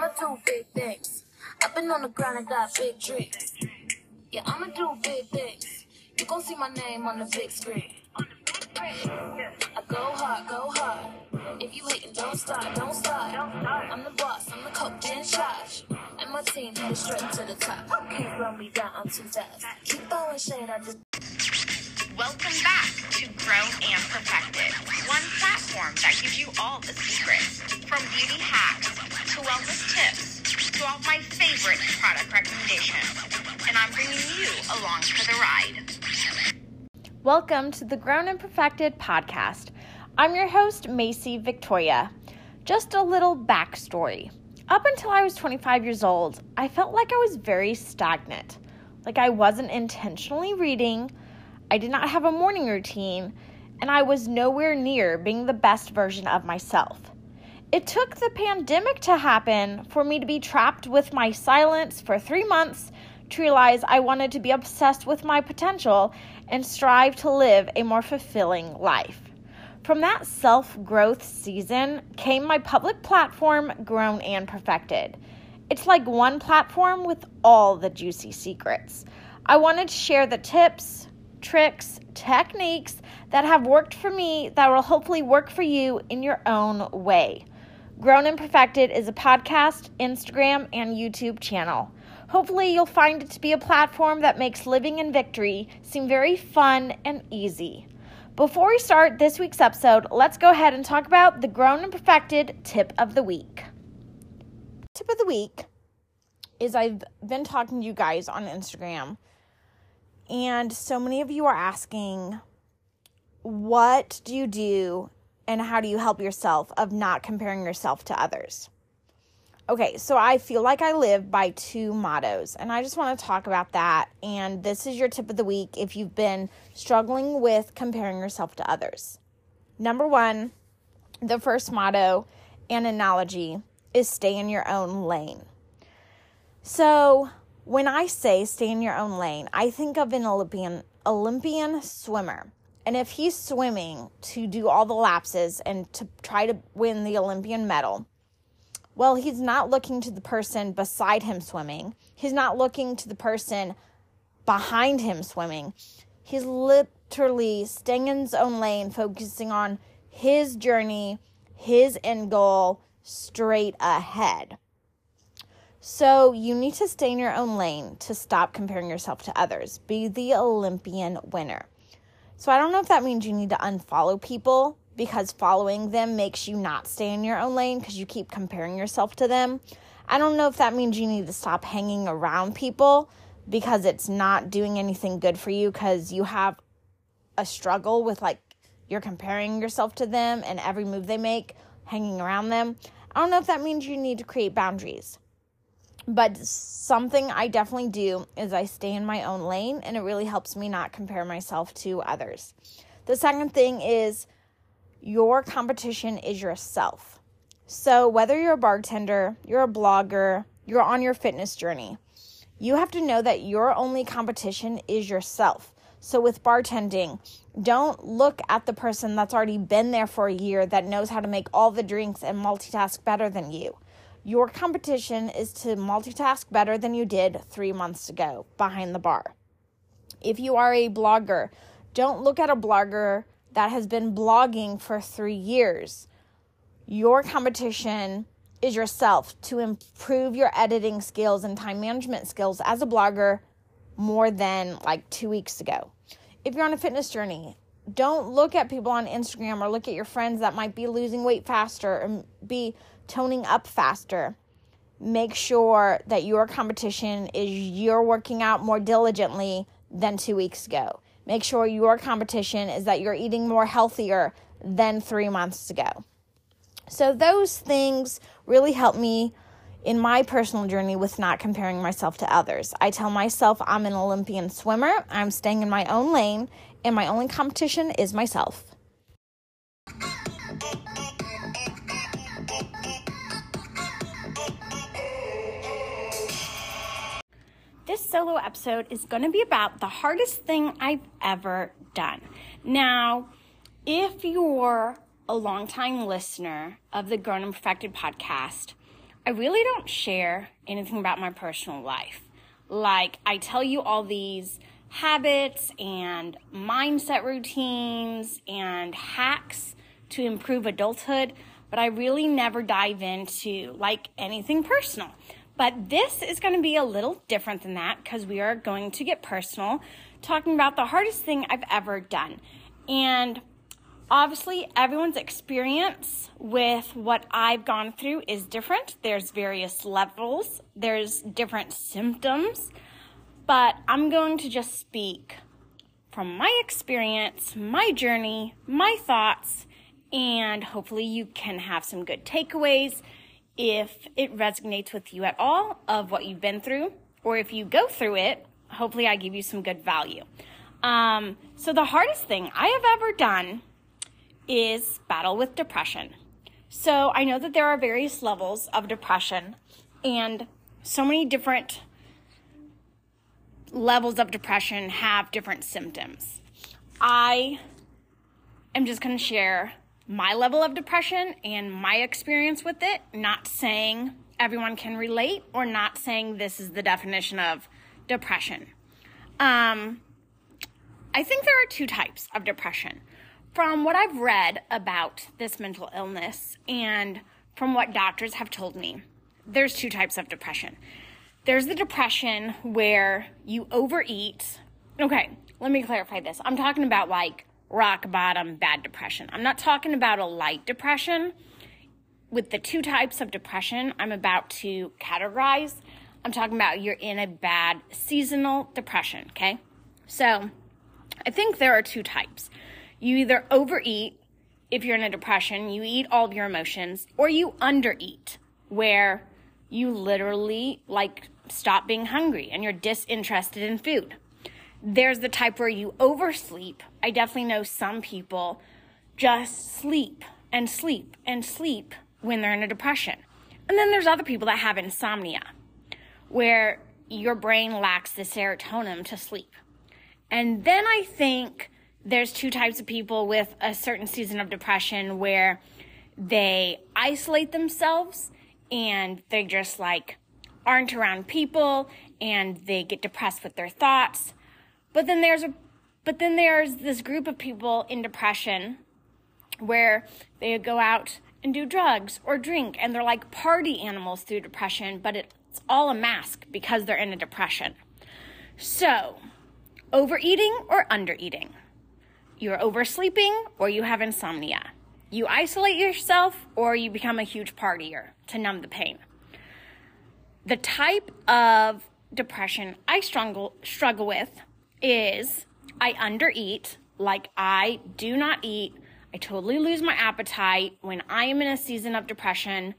I'ma do big things. I've been on the ground and got big dreams. Yeah, I'ma do big things. You gon' see my name on the big screen. I go hard, go hard. If you hating, don't stop, don't stop. I'm the boss, I'm the coach in charge. And my team headed straight to the top. Can't run me down I'm too fast. Keep throwing shade, I just. Welcome back to Grown and Perfected, one platform that gives you all the secrets, from beauty hacks wellness tips to all my favorite product recommendations. And I'm bringing you along for the ride. Welcome to the Grown and Perfected podcast. I'm your host, Macie Victoria. Just a little backstory. Up until I was 25 years old, I felt like I was very stagnant, like I wasn't intentionally reading, I did not have a morning routine, and I was nowhere near being the best version of myself. It took the pandemic to happen for me to be trapped with my silence for three months to realize I wanted to be obsessed with my potential and strive to live a more fulfilling life. From that self growth season came my public platform, Grown and Perfected. It's like one platform with all the juicy secrets. I wanted to share the tips, tricks, techniques that have worked for me that will hopefully work for you in your own way. Grown and Perfected is a podcast, Instagram, and YouTube channel. Hopefully, you'll find it to be a platform that makes living in victory seem very fun and easy. Before we start this week's episode, let's go ahead and talk about the Grown and Perfected tip of the week. Tip of the week is I've been talking to you guys on Instagram, and so many of you are asking, What do you do and how do you help yourself of not comparing yourself to others? Okay, so I feel like I live by two mottos, and I just want to talk about that. And this is your tip of the week if you've been struggling with comparing yourself to others. Number one, the first motto and analogy is stay in your own lane. So, when I say stay in your own lane, I think of an Olympian Olympian swimmer. And if he's swimming to do all the lapses and to try to win the Olympian medal, well, he's not looking to the person beside him swimming. He's not looking to the person behind him swimming. He's literally staying in his own lane, focusing on his journey, his end goal straight ahead. So, you need to stay in your own lane to stop comparing yourself to others. Be the Olympian winner. So, I don't know if that means you need to unfollow people because following them makes you not stay in your own lane because you keep comparing yourself to them. I don't know if that means you need to stop hanging around people because it's not doing anything good for you because you have a struggle with like you're comparing yourself to them and every move they make, hanging around them. I don't know if that means you need to create boundaries. But something I definitely do is I stay in my own lane and it really helps me not compare myself to others. The second thing is your competition is yourself. So, whether you're a bartender, you're a blogger, you're on your fitness journey, you have to know that your only competition is yourself. So, with bartending, don't look at the person that's already been there for a year that knows how to make all the drinks and multitask better than you. Your competition is to multitask better than you did three months ago behind the bar. If you are a blogger, don't look at a blogger that has been blogging for three years. Your competition is yourself to improve your editing skills and time management skills as a blogger more than like two weeks ago. If you're on a fitness journey, don't look at people on Instagram or look at your friends that might be losing weight faster and be toning up faster. Make sure that your competition is you're working out more diligently than two weeks ago. Make sure your competition is that you're eating more healthier than three months ago. So, those things really help me in my personal journey with not comparing myself to others. I tell myself I'm an Olympian swimmer, I'm staying in my own lane, and my only competition is myself. This solo episode is going to be about the hardest thing I've ever done. Now, if you're a longtime listener of the Grown and Perfected podcast, I really don't share anything about my personal life. Like, I tell you all these habits and mindset routines and hacks to improve adulthood, but I really never dive into like anything personal. But this is going to be a little different than that because we are going to get personal, talking about the hardest thing I've ever done. And obviously, everyone's experience with what I've gone through is different. There's various levels, there's different symptoms, but I'm going to just speak from my experience, my journey, my thoughts, and hopefully you can have some good takeaways if it resonates with you at all of what you've been through, or if you go through it, hopefully I give you some good value. Um, so, the hardest thing I have ever done is battle with depression. So, I know that there are various levels of depression and so many different levels of depression have different symptoms. I am just going to share my level of depression and my experience with it, not saying everyone can relate or not saying this is the definition of depression. Um, I think there are two types of depression. From what I've read about this mental illness and from what doctors have told me, there's two types of depression. There's the depression where you overeat. Okay, let me clarify this. I'm talking about like rock bottom bad depression. I'm not talking about a light depression. With the two types of depression I'm about to categorize, I'm talking about you're in a bad seasonal depression, okay? So I think there are two types. You either overeat if you're in a depression, you eat all of your emotions, or you undereat, where you literally like stop being hungry and you're disinterested in food. There's the type where you oversleep. I definitely know some people just sleep and sleep and sleep when they're in a depression. And then there's other people that have insomnia, where your brain lacks the serotonin to sleep. And then I think there's two types of people with a certain season of depression where they isolate themselves and they just like aren't around people and they get depressed with their thoughts but then there's a but then there's this group of people in depression where they go out and do drugs or drink and they're like party animals through depression, but it's all a mask because they're in a depression. So, overeating or undereating. You're oversleeping or you have insomnia. You isolate yourself or you become a huge partier to numb the pain. The type of depression I struggle struggle with is I undereat, like I do not eat. I totally lose my appetite when I am in a season of depression.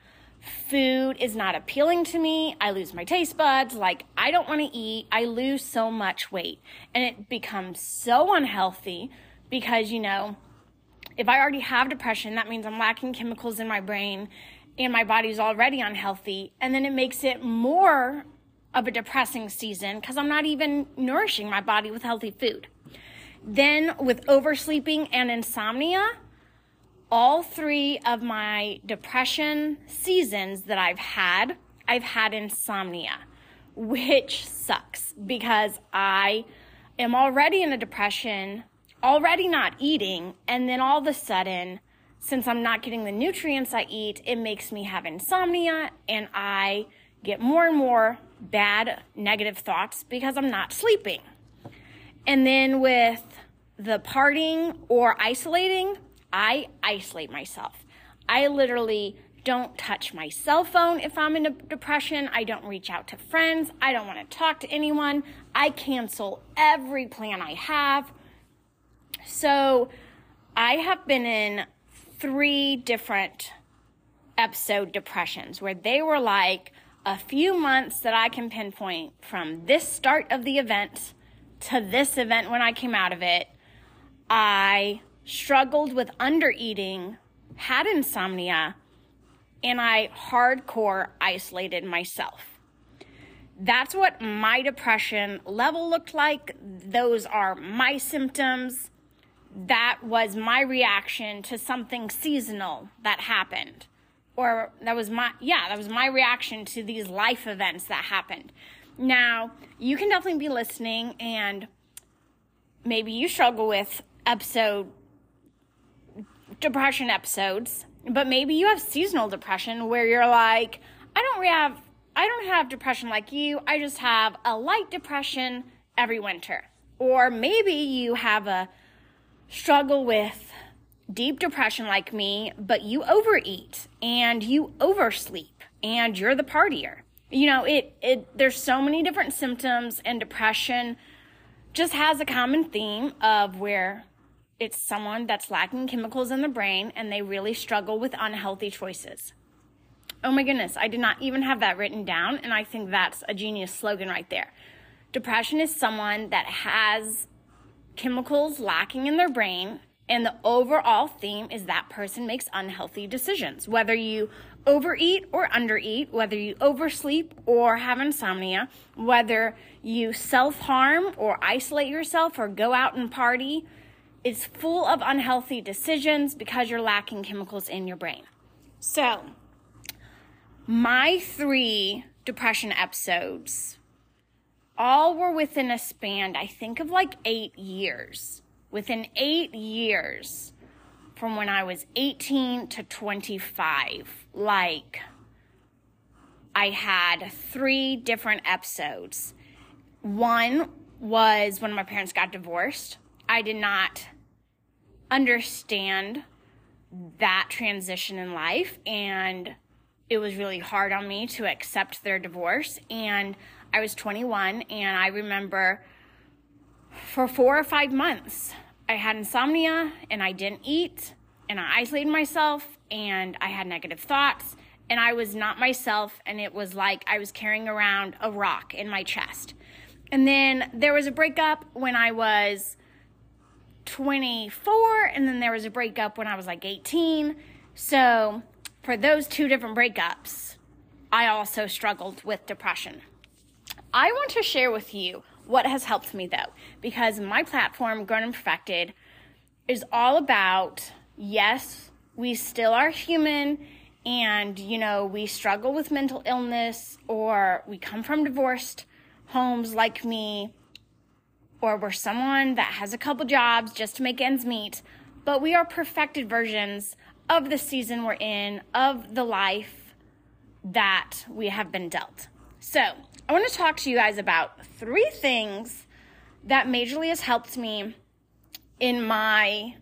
Food is not appealing to me. I lose my taste buds. Like, I don't want to eat. I lose so much weight. And it becomes so unhealthy because, you know, if I already have depression, that means I'm lacking chemicals in my brain and my body's already unhealthy. And then it makes it more of a depressing season because I'm not even nourishing my body with healthy food. Then, with oversleeping and insomnia, all three of my depression seasons that I've had, I've had insomnia, which sucks because I am already in a depression, already not eating, and then all of a sudden, since I'm not getting the nutrients I eat, it makes me have insomnia and I get more and more bad negative thoughts because I'm not sleeping. And then with the parting or isolating, I isolate myself. I literally don't touch my cell phone if I'm in a depression. I don't reach out to friends. I don't want to talk to anyone. I cancel every plan I have. So I have been in three different episode depressions where they were like, a few months that I can pinpoint from this start of the event to this event when I came out of it, I struggled with undereating, had insomnia, and I hardcore isolated myself. That's what my depression level looked like. Those are my symptoms. That was my reaction to something seasonal that happened or that was my yeah that was my reaction to these life events that happened. Now you can definitely be listening and maybe you struggle with episode depression episodes but maybe you have seasonal depression where you're like i don't have i don't have depression like you. I just have a light depression every winter. Or maybe you have a struggle with deep depression like me, but you overeat and you oversleep and you're the partier. You know, it, it, there's so many different symptoms and depression just has a common theme of where it's someone that's lacking chemicals in the brain and they really struggle with unhealthy choices. Oh my goodness, I did not even have that written down, and I think that's a genius slogan right there. Depression is someone that has chemicals lacking in their brain and the overall theme is that person makes unhealthy decisions. Whether you overeat or undereat, whether you oversleep or have insomnia, whether you self harm or isolate yourself or go out and party, it's full of unhealthy decisions because you're lacking chemicals in your brain. So, my three depression episodes all were within a span, I think, of like eight years within eight years from when I was 18 to 25, like I had three different episodes. One was when my parents got divorced. I did not understand that transition in life and it was really hard on me to accept their divorce and I was 21 and I remember for 4 or 5 months I had insomnia and I didn't eat and I isolated myself and I had negative thoughts and I was not myself and it was like I was carrying around a rock in my chest. And then there was a breakup when I was 24 and then there was a breakup when I was like 18. So, for those two different breakups, I also struggled with depression. I want to share with you what has helped me though, because my platform, Grown and Perfected, is all about yes, we still are human and, you know, we struggle with mental illness or we come from divorced homes like me or we're someone that has a couple jobs just to make ends meet, but we are perfected versions of the season we're in, of the life that we have been dealt. So, I want to talk to you guys about three things that majorly has helped me in my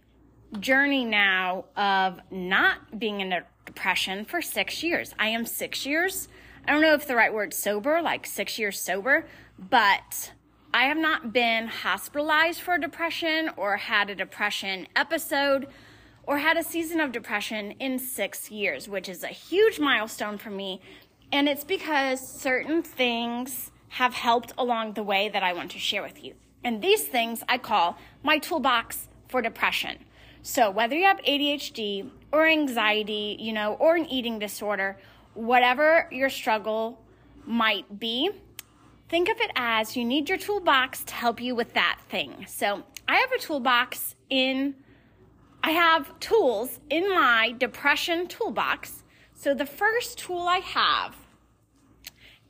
journey now of not being in a depression for six years. I am six years. I don't know if the right word sober, like six years sober, but I have not been hospitalized for depression or had a depression episode or had a season of depression in six years, which is a huge milestone for me and it's because certain things have helped along the way that I want to share with you. And these things I call my toolbox for depression. So whether you have ADHD or anxiety, you know, or an eating disorder, whatever your struggle might be, think of it as you need your toolbox to help you with that thing. So I have a toolbox in, I have tools in my depression toolbox so the first tool I have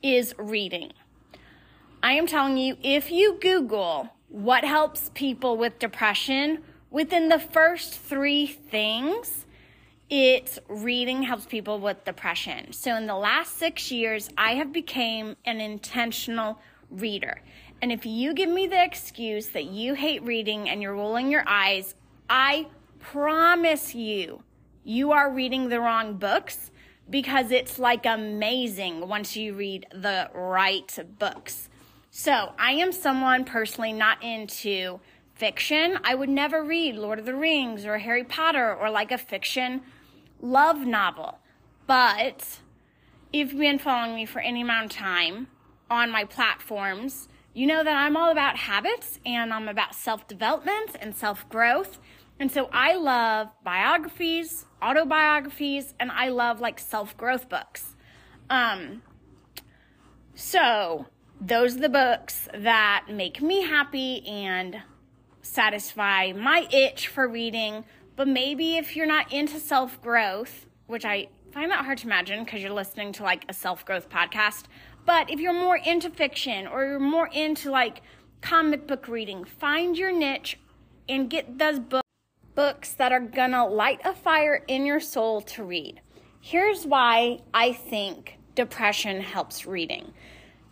is reading. I am telling you, if you Google what helps people with depression, within the first three things, it's reading helps people with depression. So in the last six years, I have become an intentional reader. And if you give me the excuse that you hate reading and you're rolling your eyes, I promise you, you are reading the wrong books because it's like amazing once you read the right books. So I am someone personally not into fiction. I would never read Lord of the Rings or Harry Potter or like a fiction love novel. But if you've been following me for any amount of time on my platforms, you know that I'm all about habits and I'm about self development and self growth. And so I love biographies, autobiographies, and I love like self growth books. Um, so those are the books that make me happy and satisfy my itch for reading. But maybe if you're not into self growth, which I find that hard to imagine because you're listening to like a self growth podcast. But if you're more into fiction or you're more into like comic book reading, find your niche and get those books books that are gonna light a fire in your soul to read. Here's why I think depression helps reading.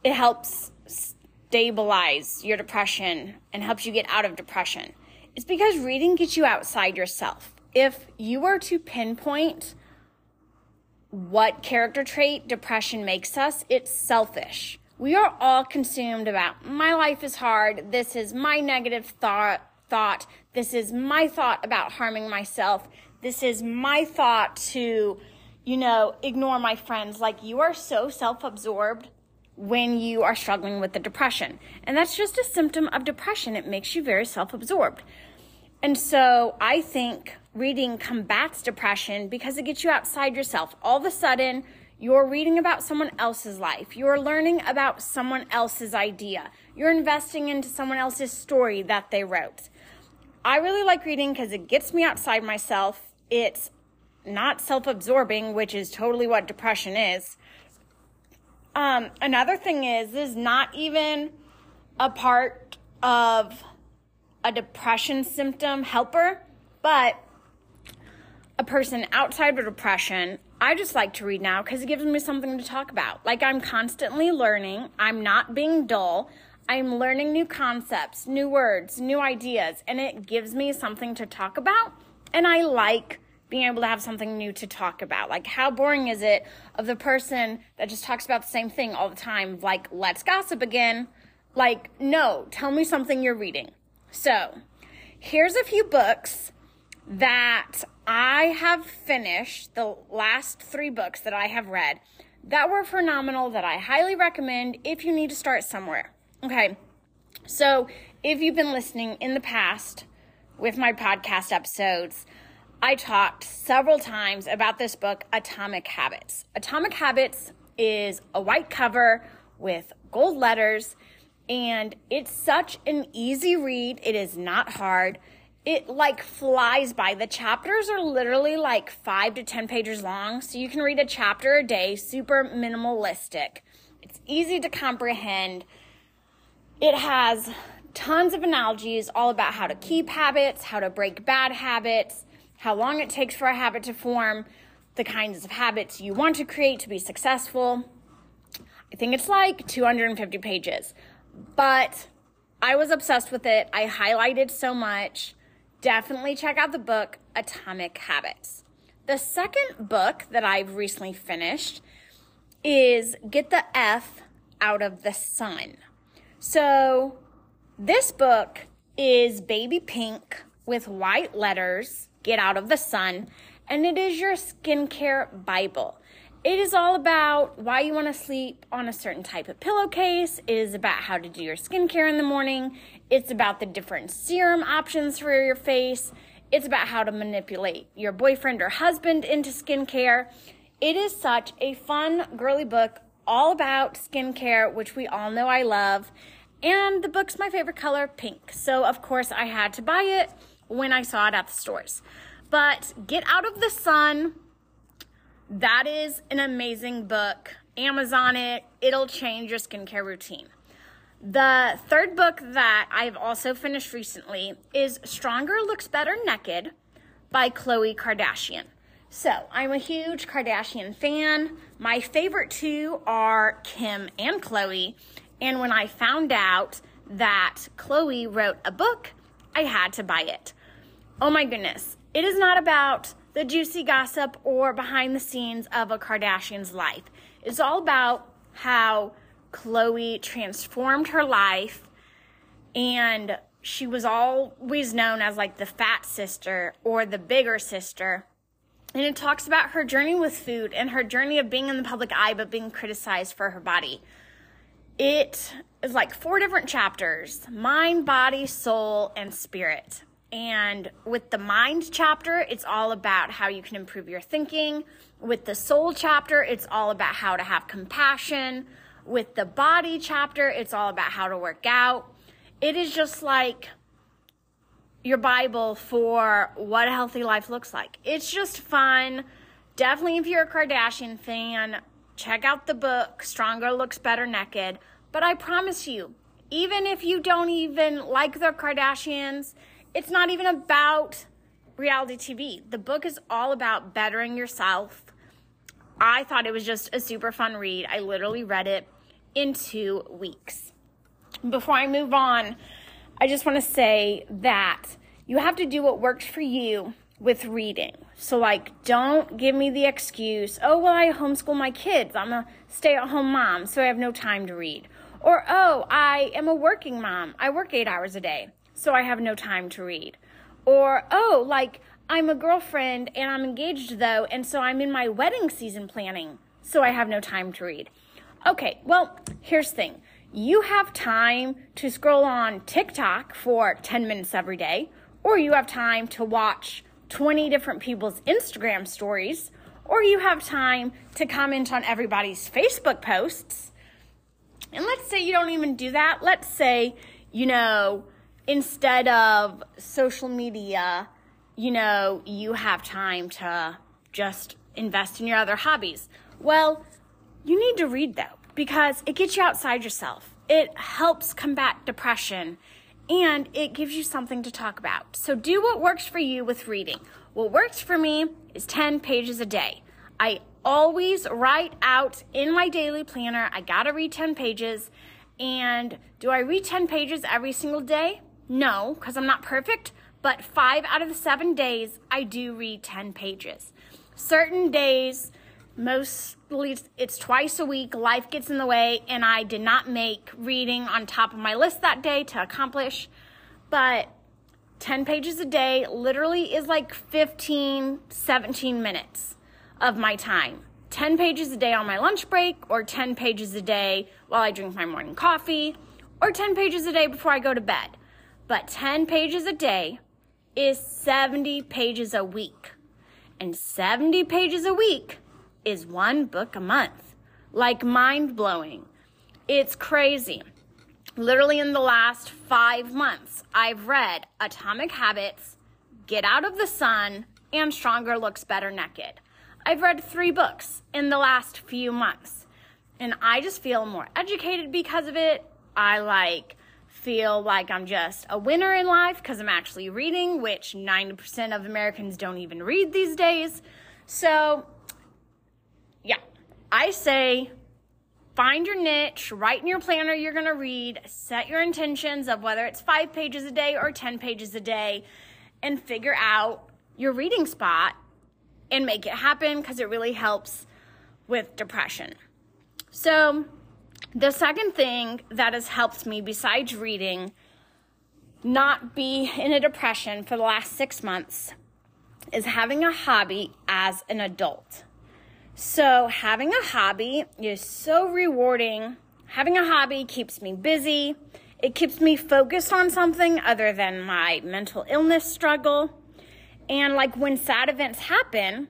It helps stabilize your depression and helps you get out of depression. It's because reading gets you outside yourself. If you were to pinpoint what character trait depression makes us, it's selfish. We are all consumed about my life is hard. This is my negative thought thought. This is my thought about harming myself. This is my thought to, you know, ignore my friends. Like you are so self-absorbed when you are struggling with the depression. And that's just a symptom of depression. It makes you very self-absorbed. And so I think reading combats depression because it gets you outside yourself. All of a sudden, you're reading about someone else's life. You're learning about someone else's idea. You're investing into someone else's story that they wrote. I really like reading because it gets me outside myself. It's not self absorbing, which is totally what depression is. Um, another thing is, this is not even a part of a depression symptom helper, but a person outside of depression, I just like to read now because it gives me something to talk about. Like I'm constantly learning, I'm not being dull. I'm learning new concepts, new words, new ideas, and it gives me something to talk about. And I like being able to have something new to talk about. Like, how boring is it of the person that just talks about the same thing all the time? Like, let's gossip again. Like, no, tell me something you're reading. So, here's a few books that I have finished, the last three books that I have read that were phenomenal that I highly recommend if you need to start somewhere. Okay, so if you've been listening in the past with my podcast episodes, I talked several times about this book, Atomic Habits. Atomic Habits is a white cover with gold letters, and it's such an easy read. It is not hard. It like flies by. The chapters are literally like five to 10 pages long, so you can read a chapter a day, super minimalistic. It's easy to comprehend it has tons of analogies all about how to keep habits, how to break bad habits, how long it takes for a habit to form, the kinds of habits you want to create to be successful. I think it's like 250 pages, but I was obsessed with it. I highlighted so much. Definitely check out the book Atomic Habits. The second book that I've recently finished is Get the F Out of the Sun so this book is baby pink with white letters, Get Out of the Sun, and it is your skincare Bible. It is all about why you want to sleep on a certain type of pillowcase. It is about how to do your skincare in the morning. It's about the different serum options for your face. It's about how to manipulate your boyfriend or husband into skincare. It is such a fun, girly book all about skincare, which we all know I love. And the book's my favorite color, pink. So, of course, I had to buy it when I saw it at the stores. But Get Out of the Sun, that is an amazing book. Amazon it, it'll change your skincare routine. The third book that I've also finished recently is Stronger Looks Better Naked by Khloe Kardashian. So, I'm a huge Kardashian fan. My favorite two are Kim and Khloe. And when I found out that Khloe wrote a book, I had to buy it. Oh my goodness. It is not about the juicy gossip or behind the scenes of a Kardashian's life. It's all about how Khloe transformed her life and she was always known as like the fat sister or the bigger sister. And it talks about her journey with food and her journey of being in the public eye but being criticized for her body. It is like four different chapters mind, body, soul, and spirit. And with the mind chapter, it's all about how you can improve your thinking. With the soul chapter, it's all about how to have compassion. With the body chapter, it's all about how to work out. It is just like your Bible for what a healthy life looks like. It's just fun definitely if you're a Kardashian fan, check out the book Stronger Looks Better Naked. But I promise you, even if you don't even like the Kardashians, it's not even about reality TV. The book is all about bettering yourself. I thought it was just a super fun read. I literally read it in two weeks. Before I move on, I just want to say that you have to do what works for you with reading. So, like, don't give me the excuse, oh, well, I homeschool my kids. I'm a stay at home mom, so I have no time to read. Or, oh, I am a working mom. I work eight hours a day, so I have no time to read. Or, oh, like, I'm a girlfriend and I'm engaged though, and so I'm in my wedding season planning, so I have no time to read. Okay, well, here's the thing you have time to scroll on TikTok for 10 minutes every day, or you have time to watch 20 different people's Instagram stories, or you have time to comment on everybody's Facebook posts. And let's say you don't even do that. Let's say, you know, instead of social media, you know, you have time to just invest in your other hobbies. Well, you need to read though because it gets you outside yourself. It helps combat depression and it gives you something to talk about. So do what works for you with reading. What works for me is 10 pages a day. I always write out in my daily planner, I gotta read 10 pages. And do I read 10 pages every single day? No, because I'm not perfect, but five out of the seven days, I do read 10 pages. Certain days, mostly it's twice a week life gets in the way and i did not make reading on top of my list that day to accomplish but 10 pages a day literally is like 15 17 minutes of my time. 10 pages a day on my lunch break or 10 pages a day while i drink my morning coffee or 10 pages a day before i go to bed. But 10 pages a day is 70 pages a week. And 70 pages a week is one book a month. Like mind blowing. It's crazy. Literally, in the last five months, I've read Atomic Habits, Get Out of the Sun, and Stronger Looks Better Naked. I've read three books in the last few months, and I just feel more educated because of it. I like feel like I'm just a winner in life because I'm actually reading, which 90% of Americans don't even read these days. So I say find your niche, write in your planner you're going to read, set your intentions of whether it's five pages a day or 10 pages a day, and figure out your reading spot and make it happen because it really helps with depression. So, the second thing that has helped me besides reading not be in a depression for the last six months is having a hobby as an adult. So, having a hobby is so rewarding. Having a hobby keeps me busy. It keeps me focused on something other than my mental illness struggle. And like when sad events happen,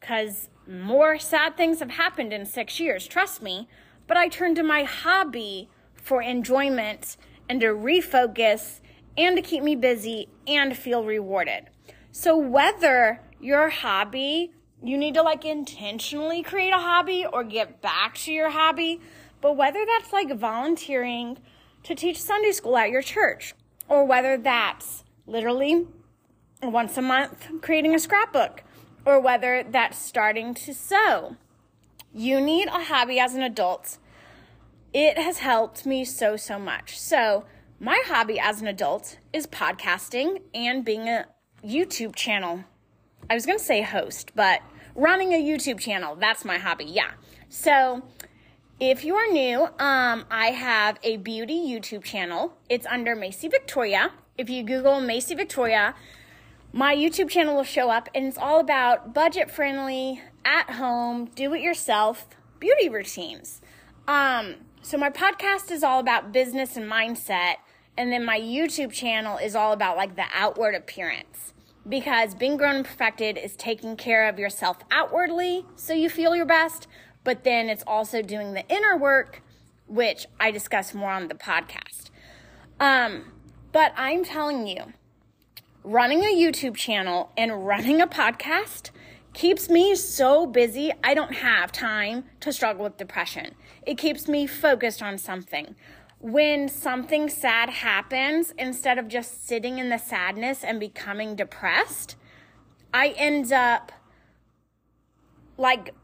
because more sad things have happened in six years, trust me, but I turn to my hobby for enjoyment and to refocus and to keep me busy and feel rewarded. So whether your hobby you need to like intentionally create a hobby or get back to your hobby. But whether that's like volunteering to teach Sunday school at your church, or whether that's literally once a month creating a scrapbook, or whether that's starting to sew, you need a hobby as an adult. It has helped me so, so much. So, my hobby as an adult is podcasting and being a YouTube channel I was going to say host, but running a YouTube channel, that's my hobby. Yeah. So, if you are new, um, I have a beauty YouTube channel. It's under Macie Victoria. If you Google Macie Victoria, my YouTube channel will show up, and it's all about budget friendly, at home, do it yourself beauty routines. Um, so, my podcast is all about business and mindset, and then my YouTube channel is all about like the outward appearance because being grown and perfected is taking care of yourself outwardly so you feel your best, but then it's also doing the inner work, which I discuss more on the podcast. Um, but I'm telling you, running a YouTube channel and running a podcast keeps me so busy, I don't have time to struggle with depression. It keeps me focused on something. When something sad happens, instead of just sitting in the sadness and becoming depressed, I end up like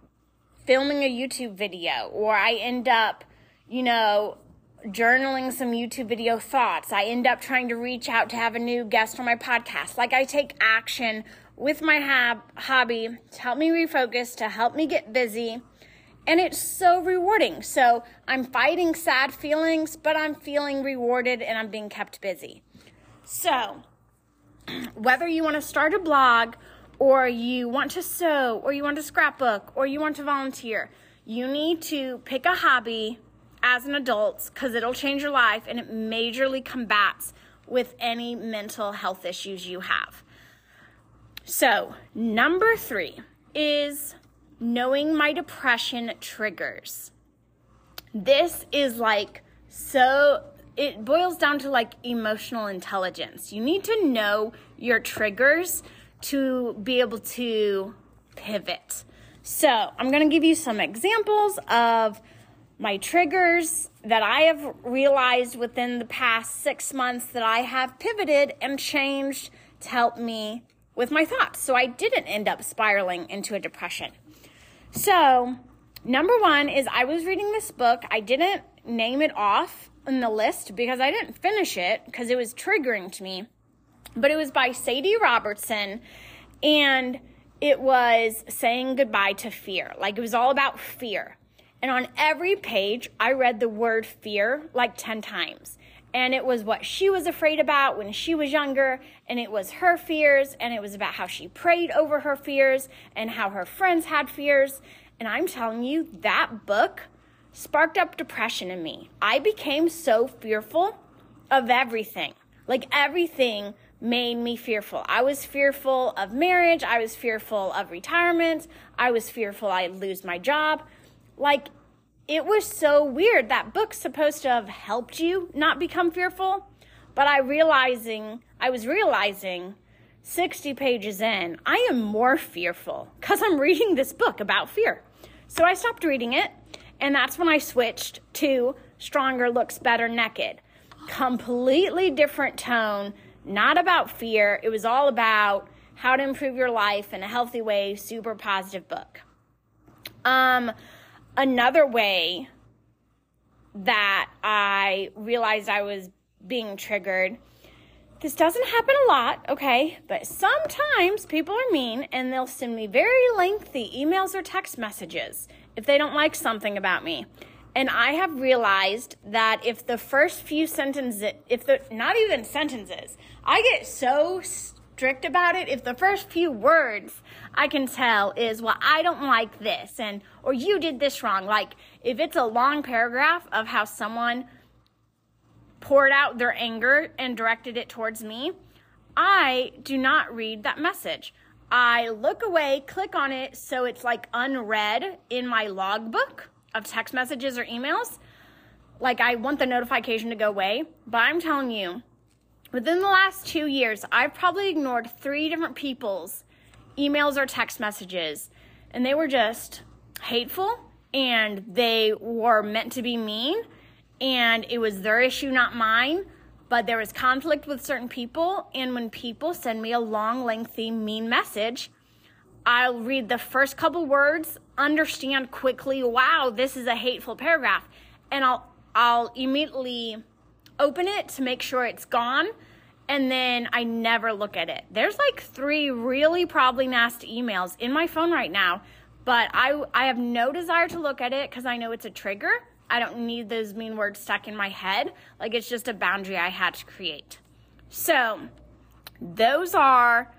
filming a YouTube video or I end up, you know, journaling some YouTube video thoughts. I end up trying to reach out to have a new guest on my podcast. Like I take action with my hab- hobby to help me refocus, to help me get busy. And it's so rewarding. So I'm fighting sad feelings, but I'm feeling rewarded and I'm being kept busy. So, whether you want to start a blog or you want to sew or you want to scrapbook or you want to volunteer, you need to pick a hobby as an adult because it'll change your life and it majorly combats with any mental health issues you have. So, number three is knowing my depression triggers. This is like so, it boils down to like emotional intelligence. You need to know your triggers to be able to pivot. So, I'm going to give you some examples of my triggers that I have realized within the past six months that I have pivoted and changed to help me with my thoughts. So I didn't end up spiraling into a depression. So, number one is I was reading this book. I didn't name it off in the list because I didn't finish it because it was triggering to me. But it was by Sadie Robertson and it was saying goodbye to fear. Like it was all about fear. And on every page, I read the word fear like 10 times and it was what she was afraid about when she was younger, and it was her fears, and it was about how she prayed over her fears and how her friends had fears. And I'm telling you, that book sparked up depression in me. I became so fearful of everything. Like everything made me fearful. I was fearful of marriage, I was fearful of retirement, I was fearful I'd lose my job. Like it was so weird. That book's supposed to have helped you not become fearful, but I realizing I was realizing 60 pages in, I am more fearful cuz I'm reading this book about fear. So I stopped reading it, and that's when I switched to Stronger Looks Better Naked. Completely different tone, not about fear. It was all about how to improve your life in a healthy way, super positive book. Um another way that I realized I was being triggered. This doesn't happen a lot, okay? But sometimes people are mean and they'll send me very lengthy emails or text messages if they don't like something about me. And I have realized that if the first few sentences, if the, not even sentences, I get so strict about it, if the first few words I can tell is, well, I don't like this, and, or you did this wrong. Like, if it's a long paragraph of how someone poured out their anger and directed it towards me, I do not read that message. I look away, click on it so it's like unread in my logbook of text messages or emails. Like, I want the notification to go away, but I'm telling you, Within the last two years, I've probably ignored three different people's emails or text messages, and they were just hateful and they were meant to be mean, and it was their issue, not mine. But there was conflict with certain people, and when people send me a long, lengthy, mean message, I'll read the first couple words, understand quickly, wow, this is a hateful paragraph, and I'll I'll immediately open it to make sure it's gone and then I never look at it. There's like three really probably nasty emails in my phone right now, but I I have no desire to look at it cuz I know it's a trigger. I don't need those mean words stuck in my head. Like it's just a boundary I had to create. So, those are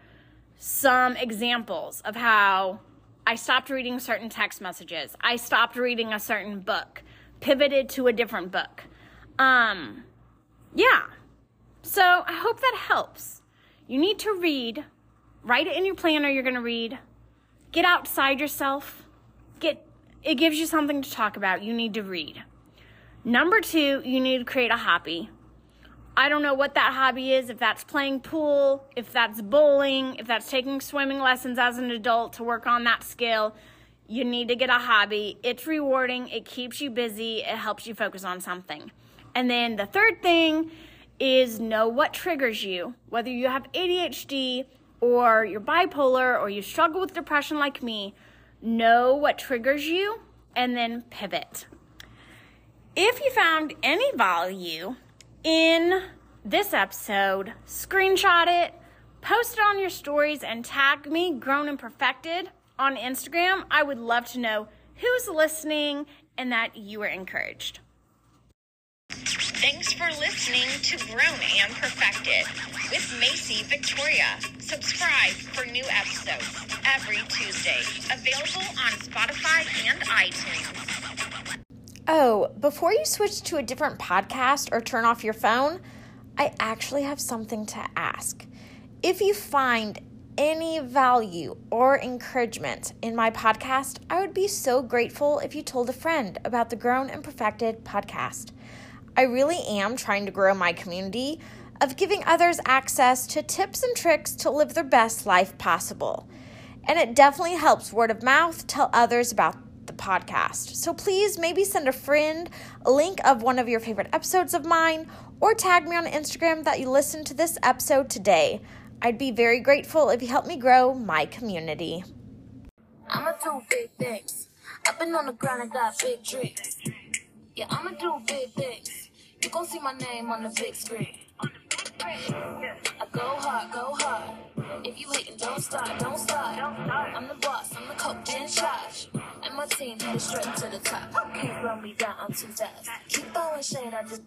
some examples of how I stopped reading certain text messages. I stopped reading a certain book, pivoted to a different book. Um yeah. So I hope that helps. You need to read. Write it in your planner you're going to read. Get outside yourself. Get it gives you something to talk about. You need to read. Number 2, you need to create a hobby. I don't know what that hobby is, if that's playing pool, if that's bowling, if that's taking swimming lessons as an adult to work on that skill. You need to get a hobby. It's rewarding, it keeps you busy, it helps you focus on something. And then the third thing is know what triggers you, whether you have ADHD or you're bipolar or you struggle with depression like me. Know what triggers you and then pivot. If you found any value in this episode, screenshot it, post it on your stories, and tag me, Grown and Perfected, on Instagram. I would love to know who's listening and that you are encouraged. Thanks for listening to Grown and Perfected with Macie Victoria. Subscribe for new episodes every Tuesday. Available on Spotify and iTunes. Oh, before you switch to a different podcast or turn off your phone, I actually have something to ask. If you find any value or encouragement in my podcast, I would be so grateful if you told a friend about the Grown and Perfected podcast. I really am trying to grow my community of giving others access to tips and tricks to live their best life possible. And it definitely helps word of mouth tell others about the podcast. So please maybe send a friend a link of one of your favorite episodes of mine or tag me on Instagram that you listened to this episode today. I'd be very grateful if you help me grow my community. I'ma do big things. I've been on the grind, I got big dreams. Yeah, I'ma do big things. You gon' see my name on the big screen. I go hard, go hard. If you hating, don't stop, don't stop. I'm the boss, I'm the coach in charge. And my team headed straight to the top. Can't slow me down, I'm too fast. Keep throwing shade, I just